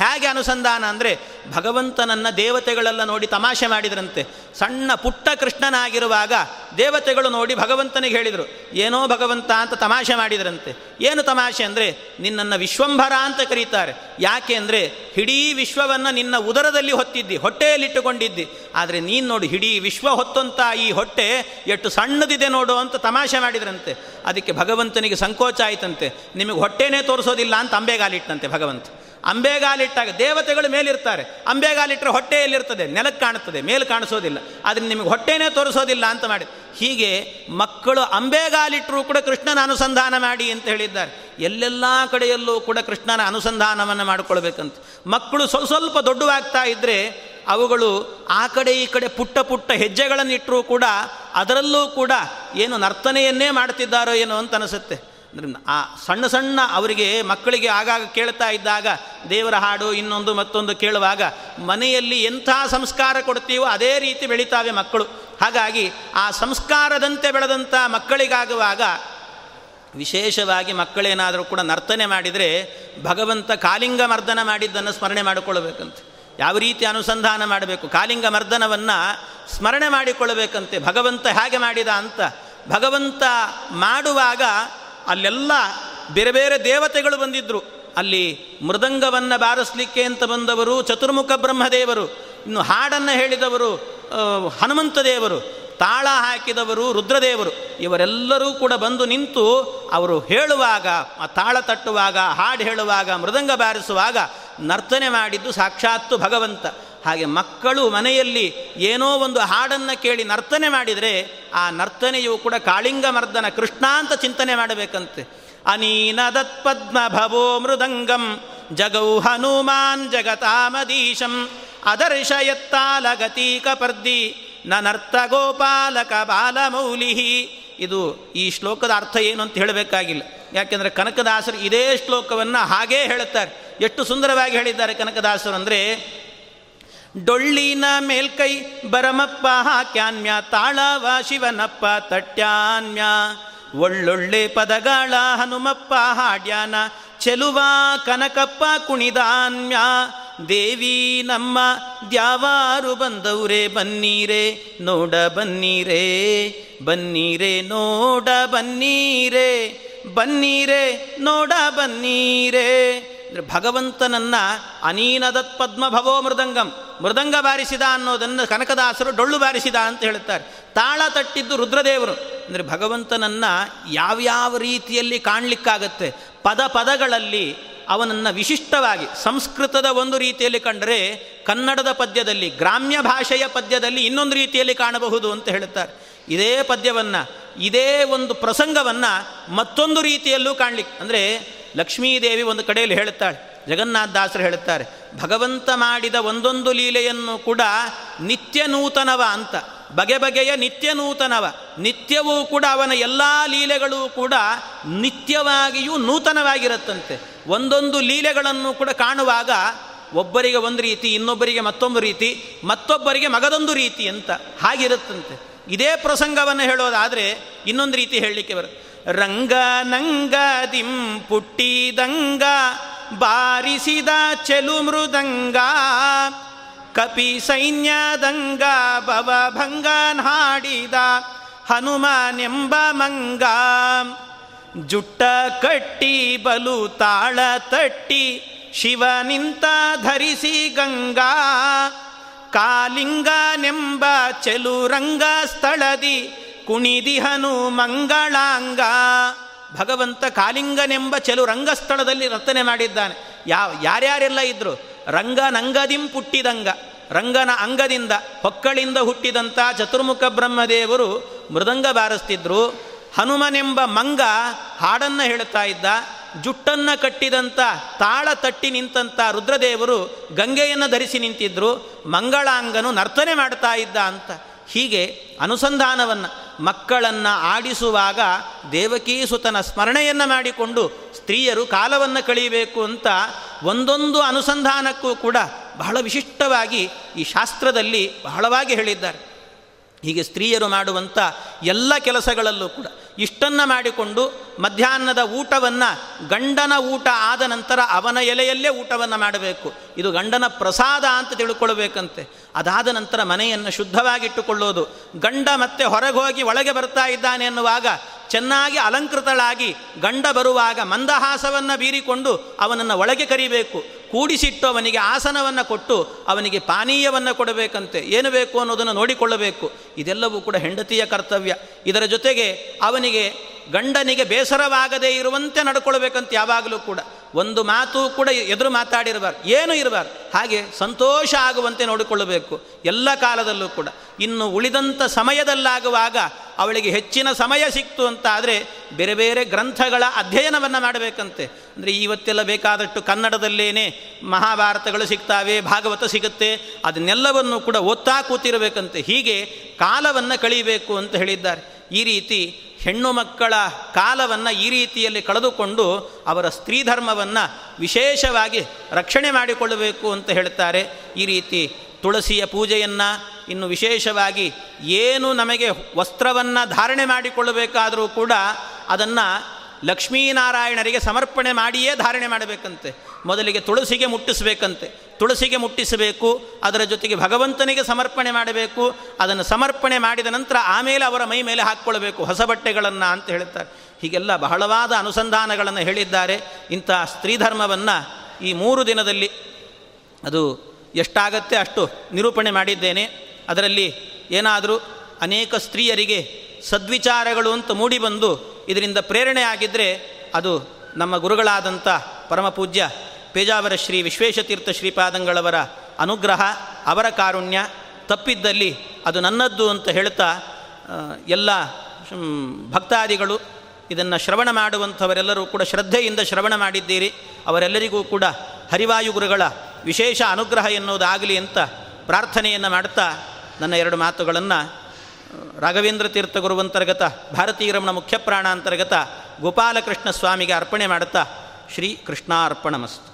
ಹೇಗೆ ಅನುಸಂಧಾನ ಅಂದರೆ ಭಗವಂತನನ್ನ ದೇವತೆಗಳೆಲ್ಲ ನೋಡಿ ತಮಾಷೆ ಮಾಡಿದ್ರಂತೆ. ಸಣ್ಣ ಪುಟ್ಟ ಕೃಷ್ಣನಾಗಿರುವಾಗ ದೇವತೆಗಳು ನೋಡಿ ಭಗವಂತನಿಗೆ ಹೇಳಿದರು, ಏನೋ ಭಗವಂತ ಅಂತ ತಮಾಷೆ ಮಾಡಿದ್ರಂತೆ. ಏನು ತಮಾಷೆ ಅಂದರೆ ನಿನ್ನನ್ನು ವಿಶ್ವಂಭರ ಅಂತ ಕರೀತಾರೆ. ಯಾಕೆ ಅಂದರೆ ಇಡೀ ವಿಶ್ವವನ್ನು ನಿನ್ನ ಉದರದಲ್ಲಿ ಹೊತ್ತಿದ್ದಿ, ಹೊಟ್ಟೆಯಲ್ಲಿಟ್ಟುಕೊಂಡಿದ್ದಿ. ಆದರೆ ನೀನು ನೋಡು, ಹಿಡೀ ವಿಶ್ವ ಹೊತ್ತಂತ ಈ ಹೊಟ್ಟೆ ಎಷ್ಟು ಸಣ್ಣದಿದೆ ನೋಡು ಅಂತ ತಮಾಷೆ ಮಾಡಿದ್ರಂತೆ. ಅದಕ್ಕೆ ಭಗವಂತನಿಗೆ ಸಂಕೋಚ ಆಯಿತಂತೆ. ನಿಮಗೆ ಹೊಟ್ಟೆನೇ ತೋರಿಸೋದಿಲ್ಲ ಅಂತ ಅಂಬೆಗಾಲಿಟ್ಟಂತೆ ಭಗವಂತ. ಅಂಬೆಗಾಲಿಟ್ಟಾಗ ದೇವತೆಗಳು ಮೇಲಿರ್ತಾರೆ. ಅಂಬೆಗಾಲಿಟ್ಟರೆ ಹೊಟ್ಟೆಯಲ್ಲಿರ್ತದೆ ನೆಲಕ್ಕೆ ಕಾಣುತ್ತದೆ, ಮೇಲೆ ಕಾಣಿಸೋದಿಲ್ಲ. ಆದರೆ ನಿಮಗೆ ಹೊಟ್ಟೆನೇ ತೋರಿಸೋದಿಲ್ಲ ಅಂತ ಮಾಡಿ. ಹೀಗೆ ಮಕ್ಕಳು ಅಂಬೆಗಾಲಿಟ್ಟರೂ ಕೂಡ ಕೃಷ್ಣನ ಅನುಸಂಧಾನ ಮಾಡಿ ಅಂತ ಹೇಳಿದ್ದಾರೆ. ಎಲ್ಲೆಲ್ಲ ಕಡೆಯಲ್ಲೂ ಕೂಡ ಕೃಷ್ಣನ ಅನುಸಂಧಾನವನ್ನು ಮಾಡಿಕೊಳ್ಬೇಕಂತ. ಮಕ್ಕಳು ಸ್ವಲ್ಪ ಸ್ವಲ್ಪ ದೊಡ್ಡವಾಗ್ತಾ ಇದ್ದರೆ ಅವುಗಳು ಆ ಕಡೆ ಈ ಕಡೆ ಪುಟ್ಟ ಪುಟ್ಟ ಹೆಜ್ಜೆಗಳನ್ನು ಇಟ್ಟರೂ ಕೂಡ ಅದರಲ್ಲೂ ಕೂಡ ಏನು ನರ್ತನೆಯನ್ನೇ ಮಾಡ್ತಿದ್ದಾರೋ ಏನೋ ಅಂತ ಅನಿಸುತ್ತೆ. ಅಂದ್ರೆ ಆ ಸಣ್ಣ ಸಣ್ಣ ಅವರಿಗೆ ಮಕ್ಕಳಿಗೆ ಆಗಾಗ ಕೇಳ್ತಾ ಇದ್ದಾಗ ದೇವರ ಹಾಡು ಇನ್ನೊಂದು ಮತ್ತೊಂದು ಕೇಳುವಾಗ, ಮನೆಯಲ್ಲಿ ಎಂಥ ಸಂಸ್ಕಾರ ಕೊಡ್ತೀವೋ ಅದೇ ರೀತಿ ಬೆಳೀತಾವೆ ಮಕ್ಕಳು. ಹಾಗಾಗಿ ಆ ಸಂಸ್ಕಾರದಂತೆ ಬೆಳೆದಂಥ ಮಕ್ಕಳಿಗಾಗುವಾಗ, ವಿಶೇಷವಾಗಿ ಮಕ್ಕಳೇನಾದರೂ ಕೂಡ ನರ್ತನೆ ಮಾಡಿದರೆ, ಭಗವಂತ ಕಾಲಿಂಗ ಮರ್ದನ ಮಾಡಿದ್ದನ್ನು ಸ್ಮರಣೆ ಮಾಡಿಕೊಳ್ಳಬೇಕಂತೆ. ಯಾವ ರೀತಿ ಅನುಸಂಧಾನ ಮಾಡಬೇಕು? ಕಾಲಿಂಗ ಮರ್ದನವನ್ನು ಸ್ಮರಣೆ ಮಾಡಿಕೊಳ್ಳಬೇಕಂತೆ. ಭಗವಂತ ಹೇಗೆ ಮಾಡಿದ ಅಂತ. ಭಗವಂತ ಮಾಡುವಾಗ ಅಲ್ಲೆಲ್ಲ ಬೇರೆ ಬೇರೆ ದೇವತೆಗಳು ಬಂದಿದ್ದರು ಅಲ್ಲಿ ಮೃದಂಗವನ್ನು ಬಾರಿಸಲಿಕ್ಕೆ ಅಂತ ಬಂದವರು, ಚತುರ್ಮುಖ ಬ್ರಹ್ಮದೇವರು, ಇನ್ನು ಹಾಡನ್ನು ಹೇಳಿದವರು ಹನುಮಂತ ದೇವರು ತಾಳ ಹಾಕಿದವರು ರುದ್ರದೇವರು, ಇವರೆಲ್ಲರೂ ಕೂಡ ಬಂದು ನಿಂತು ಅವರು ಹೇಳುವಾಗ, ಆ ತಾಳ ತಟ್ಟುವಾಗ, ಹಾಡು ಹೇಳುವಾಗ, ಮೃದಂಗ ಬಾರಿಸುವಾಗ ನರ್ತನೆ ಮಾಡಿದ್ದು ಸಾಕ್ಷಾತ್ತು ಭಗವಂತ. ಹಾಗೆ ಮಕ್ಕಳು ಮನೆಯಲ್ಲಿ ಏನೋ ಒಂದು ಹಾಡನ್ನು ಕೇಳಿ ನರ್ತನೆ ಮಾಡಿದರೆ ಆ ನರ್ತನೆಯು ಕೂಡ ಕಾಳಿಂಗ ಮರ್ದನ ಕೃಷ್ಣ ಅಂತ ಚಿಂತನೆ ಮಾಡಬೇಕಂತೆ. ಭವೋ ಮೃದಂಗಂ ಜಗೌ ಹನುಮಾನ್ ಜಗತಾಮದೀಶಂ ಅದರ್ಷಯತ್ತಾಲಗತೀ ಕಪರ್ದಿ ನನರ್ಥ ಗೋಪಾಲಕ ಬಾಲಮೌಲಿ ಇದು ಈ ಶ್ಲೋಕದ ಅರ್ಥ ಏನು ಅಂತ ಹೇಳಬೇಕಾಗಿಲ್ಲ. ಯಾಕೆಂದರೆ ಕನಕದಾಸರು ಇದೇ ಶ್ಲೋಕವನ್ನು ಹಾಗೇ ಹೇಳುತ್ತಾರೆ. ಎಷ್ಟು ಸುಂದರವಾಗಿ ಹೇಳಿದ್ದಾರೆ ಕನಕದಾಸರು ಅಂದರೆ, ಡೊಳ್ಳಿನ ಮೇಲ್ಕೈ ಬರಮಪ್ಪ ಹಾಕ್ಯಾನ್ಮ್ಯ, ತಾಳವ ಶಿವನಪ್ಪ ತಟ್ಯಾನ್ಮ್ಯ ಒಳ್ಳೊಳ್ಳೆ ಪದಗಳ ಹನುಮಪ್ಪ ಹಾಡ್ಯಾನ, ಚೆಲುವ ಕನಕಪ್ಪ ಕುಣಿದಾನ್ಯ ದೇವಿ ನಮ್ಮ ದ್ಯಾವಾರು ಬಂದವ್ರೆ, ಬನ್ನೀರೆ, ನೋಡ ಬನ್ನೀರೆ ಬನ್ನೀರೆ, ನೋಡ ಬನ್ನೀರೆ ಬನ್ನೀರೆ, ನೋಡ ಬನ್ನೀರೆ. ಭಗವಂತನನ್ನ ಅನೀನದತ್ ಪದ್ಮ ಭವೋ ಮೃದಂಗಂ, ಮೃದಂಗ ಬಾರಿಸಿದ ಅನ್ನೋದನ್ನು ಕನಕದಾಸರು ಡೊಳ್ಳು ಬಾರಿಸಿದ ಅಂತ ಹೇಳುತ್ತಾರೆ. ತಾಳ ತಟ್ಟಿದ್ದು ರುದ್ರದೇವರು. ಅಂದರೆ ಭಗವಂತನನ್ನು ಯಾವ್ಯಾವ ರೀತಿಯಲ್ಲಿ ಕಾಣಲಿಕ್ಕಾಗತ್ತೆ? ಪದ ಪದಗಳಲ್ಲಿ ಅವನನ್ನು ವಿಶಿಷ್ಟವಾಗಿ, ಸಂಸ್ಕೃತದ ಒಂದು ರೀತಿಯಲ್ಲಿ ಕಂಡರೆ ಕನ್ನಡದ ಪದ್ಯದಲ್ಲಿ, ಗ್ರಾಮ್ಯ ಭಾಷೆಯ ಪದ್ಯದಲ್ಲಿ ಇನ್ನೊಂದು ರೀತಿಯಲ್ಲಿ ಕಾಣಬಹುದು ಅಂತ ಹೇಳುತ್ತಾರೆ ಇದೇ ಪದ್ಯವನ್ನು, ಇದೇ ಒಂದು ಪ್ರಸಂಗವನ್ನು ಮತ್ತೊಂದು ರೀತಿಯಲ್ಲೂ ಕಾಣಲಿಕ್ಕೆ ಅಂದರೆ ಲಕ್ಷ್ಮೀದೇವಿ ಒಂದು ಕಡೆಯಲ್ಲಿ ಹೇಳುತ್ತಾಳೆ ಜಗನ್ನಾಥ ದಾಸರು ಹೇಳುತ್ತಾರೆ ಭಗವಂತ ಮಾಡಿದ ಒಂದೊಂದು ಲೀಲೆಯನ್ನು ಕೂಡ ನಿತ್ಯ ನೂತನವ ಅಂತ. ಬಗೆ ಬಗೆಯ ನಿತ್ಯ ನೂತನವ. ನಿತ್ಯವೂ ಕೂಡ ಅವನ ಎಲ್ಲ ಲೀಲೆಗಳು ಕೂಡ ನಿತ್ಯವಾಗಿಯೂ ನೂತನವಾಗಿರುತ್ತಂತೆ. ಒಂದೊಂದು ಲೀಲೆಗಳನ್ನು ಕೂಡ ಕಾಣುವಾಗ ಒಬ್ಬರಿಗೆ ಒಂದು ರೀತಿ, ಇನ್ನೊಬ್ಬರಿಗೆ ಮತ್ತೊಂದು ರೀತಿ, ಮತ್ತೊಬ್ಬರಿಗೆ ಮಗದೊಂದು ರೀತಿ ಅಂತ ಹಾಗಿರುತ್ತಂತೆ. ಇದೇ ಪ್ರಸಂಗವನ್ನು ಹೇಳೋದಾದರೆ ಇನ್ನೊಂದು ರೀತಿ ಹೇಳಲಿಕ್ಕೆ ಬರುತ್ತೆ ರಂಗ ನಂಗದಿಂ ಪುಟ್ಟಿದಂಗ, ಬಾರಿಸಿದ ಚೆಲು ಮೃದಂಗ ಕಪಿ ಸೈನ್ಯದಂಗ ಭವಭಂಗನ್ ಹಾಡಿದ ಹನುಮಾನೆಂಬ ಮಂಗ. ಜುಟ್ಟ ಕಟ್ಟಿ ಬಲು ತಾಳ ತಟ್ಟಿ ಶಿವ ನಿಂತ ಧರಿಸಿ ಗಂಗಾ. ಕಾಲಿಂಗನೆಂಬ ಚೆಲು ರಂಗ ಸ್ಥಳದಿ ಕುಣಿದಿಹನು ಮಂಗಳಾಂಗ ಭಗವಂತ ಕಾಲಿಂಗನೆಂಬ ಚೆಲು ರಂಗಸ್ಥಳದಲ್ಲಿ ನರ್ತನೆ ಮಾಡಿದ್ದಾನೆ. ಯಾವ ಯಾರ್ಯಾರೆಲ್ಲ ಇದ್ದರು ರಂಗ ನಂಗದಿಂ ಪುಟ್ಟಿದಂಗ, ರಂಗನ ಅಂಗದಿಂದ ಹೊಕ್ಕಳಿಂದ ಹುಟ್ಟಿದಂಥ ಚತುರ್ಮುಖ ಬ್ರಹ್ಮದೇವರು ಮೃದಂಗ ಬಾರಿಸ್ತಿದ್ರು. ಹನುಮನೆಂಬ ಮಂಗ ಹಾಡನ್ನು ಹೇಳುತ್ತಾ ಇದ್ದ, ಜುಟ್ಟನ್ನು ಕಟ್ಟಿದಂಥ ತಾಳ ತಟ್ಟಿ ನಿಂತಂಥ ರುದ್ರದೇವರು ಗಂಗೆಯನ್ನು ಧರಿಸಿ ನಿಂತಿದ್ರು. ಮಂಗಳಾಂಗನು ನರ್ತನೆ ಮಾಡ್ತಾ ಇದ್ದ ಅಂತ. ಹೀಗೆ ಅನುಸಂಧಾನವನ್ನು ಮಕ್ಕಳನ್ನು ಆಡಿಸುವಾಗ ದೇವಕೀಸುತನ ಸ್ಮರಣೆಯನ್ನು ಮಾಡಿಕೊಂಡು ಸ್ತ್ರೀಯರು ಕಾಲವನ್ನು ಕಳೀಬೇಕು ಅಂತ ಒಂದೊಂದು ಅನುಸಂಧಾನಕ್ಕೂ ಕೂಡ ಬಹಳ ವಿಶಿಷ್ಟವಾಗಿ ಈ ಶಾಸ್ತ್ರದಲ್ಲಿ ಬಹಳವಾಗಿ ಹೇಳಿದ್ದಾರೆ. ಹೀಗೆ ಸ್ತ್ರೀಯರು ಮಾಡುವಂಥ ಎಲ್ಲ ಕೆಲಸಗಳಲ್ಲೂ ಕೂಡ ಇಷ್ಟನ್ನು ಮಾಡಿಕೊಂಡು ಮಧ್ಯಾಹ್ನದ ಊಟವನ್ನು ಗಂಡನ ಊಟ ಆದ ನಂತರ ಅವನ ಎಲೆಯಲ್ಲೇ ಊಟವನ್ನು ಮಾಡಬೇಕು. ಇದು ಗಂಡನ ಪ್ರಸಾದ ಅಂತ ತಿಳ್ಕೊಳ್ಬೇಕಂತೆ. ಅದಾದ ನಂತರ ಮನೆಯನ್ನು ಶುದ್ಧವಾಗಿಟ್ಟುಕೊಳ್ಳೋದು ಗಂಡ ಮತ್ತೆ ಹೊರಗೆ ಹೋಗಿ ಒಳಗೆ ಬರ್ತಾ ಇದ್ದಾನೆ ಎನ್ನುವಾಗ ಚೆನ್ನಾಗಿ ಅಲಂಕೃತಳಾಗಿ ಗಂಡ ಬರುವಾಗ ಮಂದಹಾಸವನ್ನು ಬೀರಿಕೊಂಡು ಅವನನ್ನು ಒಳಗೆ ಕರಿಬೇಕು. ಕೂಡಿಸಿಟ್ಟು ಅವನಿಗೆ ಆಸನವನ್ನು ಕೊಟ್ಟು ಅವನಿಗೆ ಪಾನೀಯವನ್ನು ಕೊಡಬೇಕಂತೆ. ಏನು ಬೇಕು ಅನ್ನೋದನ್ನು ನೋಡಿಕೊಳ್ಳಬೇಕು. ಇದೆಲ್ಲವೂ ಕೂಡ ಹೆಂಡತಿಯ ಕರ್ತವ್ಯ. ಇದರ ಜೊತೆಗೆ ಅವನಿಗೆ ಗಂಡನಿಗೆ ಬೇಸರವಾಗದೇ ಇರುವಂತೆ ನಡ್ಕೊಳ್ಬೇಕಂತ ಯಾವಾಗಲೂ ಕೂಡ. ಒಂದು ಮಾತು ಕೂಡ ಎದುರು ಮಾತಾಡಿರಬಾರ್ದು ಏನು ಇರಬಾರ್ದು ಹಾಗೆ ಸಂತೋಷ ಆಗುವಂತೆ ನೋಡಿಕೊಳ್ಳಬೇಕು. ಎಲ್ಲ ಕಾಲದಲ್ಲೂ ಕೂಡ. ಇನ್ನು ಉಳಿದಂಥ ಸಮಯದಲ್ಲಾಗುವಾಗ ಅವಳಿಗೆ ಹೆಚ್ಚಿನ ಸಮಯ ಸಿಕ್ತು ಅಂತ ಆದರೆ ಬೇರೆ ಬೇರೆ ಗ್ರಂಥಗಳ ಅಧ್ಯಯನವನ್ನು ಮಾಡಬೇಕಂತೆ. ಅಂದರೆ ಇವತ್ತೆಲ್ಲ ಬೇಕಾದಷ್ಟು ಕನ್ನಡದಲ್ಲೇನೆ ಮಹಾಭಾರತಗಳು ಸಿಗ್ತಾವೆ, ಭಾಗವತ ಸಿಗುತ್ತೆ. ಅದನ್ನೆಲ್ಲವನ್ನು ಕೂಡ ಓದ್ತಾ ಕೂತಿರಬೇಕಂತೆ. ಹೀಗೆ ಕಾಲವನ್ನು ಕಳೀಬೇಕು ಅಂತ ಹೇಳಿದ್ದಾರೆ. ಈ ರೀತಿ ಹೆಣ್ಣು ಮಕ್ಕಳ ಕಾಲವನ್ನು ಈ ರೀತಿಯಲ್ಲಿ ಕಳೆದುಕೊಂಡು ಅವರ ಸ್ತ್ರೀ ಧರ್ಮವನ್ನು ವಿಶೇಷವಾಗಿ ರಕ್ಷಣೆ ಮಾಡಿಕೊಳ್ಳಬೇಕು ಅಂತ ಹೇಳ್ತಾರೆ. ಈ ರೀತಿ ತುಳಸಿಯ ಪೂಜೆಯನ್ನು, ಇನ್ನು ವಿಶೇಷವಾಗಿ ಏನು ನಮಗೆ ವಸ್ತ್ರವನ್ನು ಧಾರಣೆ ಮಾಡಿಕೊಳ್ಳಬೇಕಾದರೂ ಕೂಡ ಅದನ್ನು ಲಕ್ಷ್ಮೀನಾರಾಯಣರಿಗೆ ಸಮರ್ಪಣೆ ಮಾಡಿಯೇ ಧಾರಣೆ ಮಾಡಬೇಕಂತೆ. ಮೊದಲಿಗೆ ತುಳಸಿಗೆ ಮುಟ್ಟಿಸಬೇಕಂತೆ. ತುಳಸಿಗೆ ಮುಟ್ಟಿಸಬೇಕು, ಅದರ ಜೊತೆಗೆ ಭಗವಂತನಿಗೆ ಸಮರ್ಪಣೆ ಮಾಡಬೇಕು, ಅದನ್ನು ಸಮರ್ಪಣೆ ಮಾಡಿದ ನಂತರ ಆಮೇಲೆ ಅವರ ಮೈ ಮೇಲೆ ಹಾಕ್ಕೊಳ್ಬೇಕು, ಹೊಸ ಬಟ್ಟೆಗಳನ್ನು ಅಂತ ಹೇಳ್ತಾರೆ. ಹೀಗೆಲ್ಲ ಬಹಳವಾದ ಅನುಸಂಧಾನಗಳನ್ನು ಹೇಳಿದ್ದಾರೆ. ಇಂಥ ಸ್ತ್ರೀಧರ್ಮವನ್ನು ಈ ಮೂರು ದಿನದಲ್ಲಿ ಅದು ಎಷ್ಟಾಗತ್ತೆ ಅಷ್ಟು ನಿರೂಪಣೆ ಮಾಡಿದ್ದೇನೆ. ಅದರಲ್ಲಿ ಏನಾದರೂ ಅನೇಕ ಸ್ತ್ರೀಯರಿಗೆ ಸದ್ವಿಚಾರಗಳು ಅಂತ ಮೂಡಿಬಂದು ಇದರಿಂದ ಪ್ರೇರಣೆ ಆಗಿದ್ದರೆ ಅದು ನಮ್ಮ ಗುರುಗಳಾದಂಥ ಪರಮಪೂಜ್ಯ ಪೇಜಾವರ ಶ್ರೀ ವಿಶ್ವೇಶತೀರ್ಥ ಶ್ರೀಪಾದಂಗಳವರ ಅನುಗ್ರಹ, ಅವರ ಕಾರುಣ್ಯ ತಪ್ಪಿದ್ದಲ್ಲಿ ಅದು ನನ್ನದ್ದು ಅಂತ ಹೇಳ್ತಾ ಎಲ್ಲ ಭಕ್ತಾದಿಗಳು ಇದನ್ನು ಶ್ರವಣ ಮಾಡುವಂಥವರೆಲ್ಲರೂ ಕೂಡ ಶ್ರದ್ಧೆಯಿಂದ ಶ್ರವಣ ಮಾಡಿದ್ದೀರಿ. ಅವರೆಲ್ಲರಿಗೂ ಕೂಡ ಹರಿವಾಯು ಗುರುಗಳ ವಿಶೇಷ ಅನುಗ್ರಹ ಎನ್ನುವುದಾಗಲಿ ಅಂತ ಪ್ರಾರ್ಥನೆಯನ್ನು ಮಾಡ್ತಾ ನನ್ನ ಎರಡು ಮಾತುಗಳನ್ನು ರಾಘವೇಂದ್ರ ತೀರ್ಥ ಗುರುವಂತರ್ಗತ ಭಾರತೀಯ ರಮಣ ಮುಖ್ಯ ಪ್ರಾಣ ಅಂತರ್ಗತ ಗೋಪಾಲಕೃಷ್ಣ ಸ್ವಾಮಿಗೆ ಅರ್ಪಣೆ ಮಾಡುತ್ತಾ ಶ್ರೀ ಕೃಷ್ಣಾರ್ಪಣಮಸ್ತು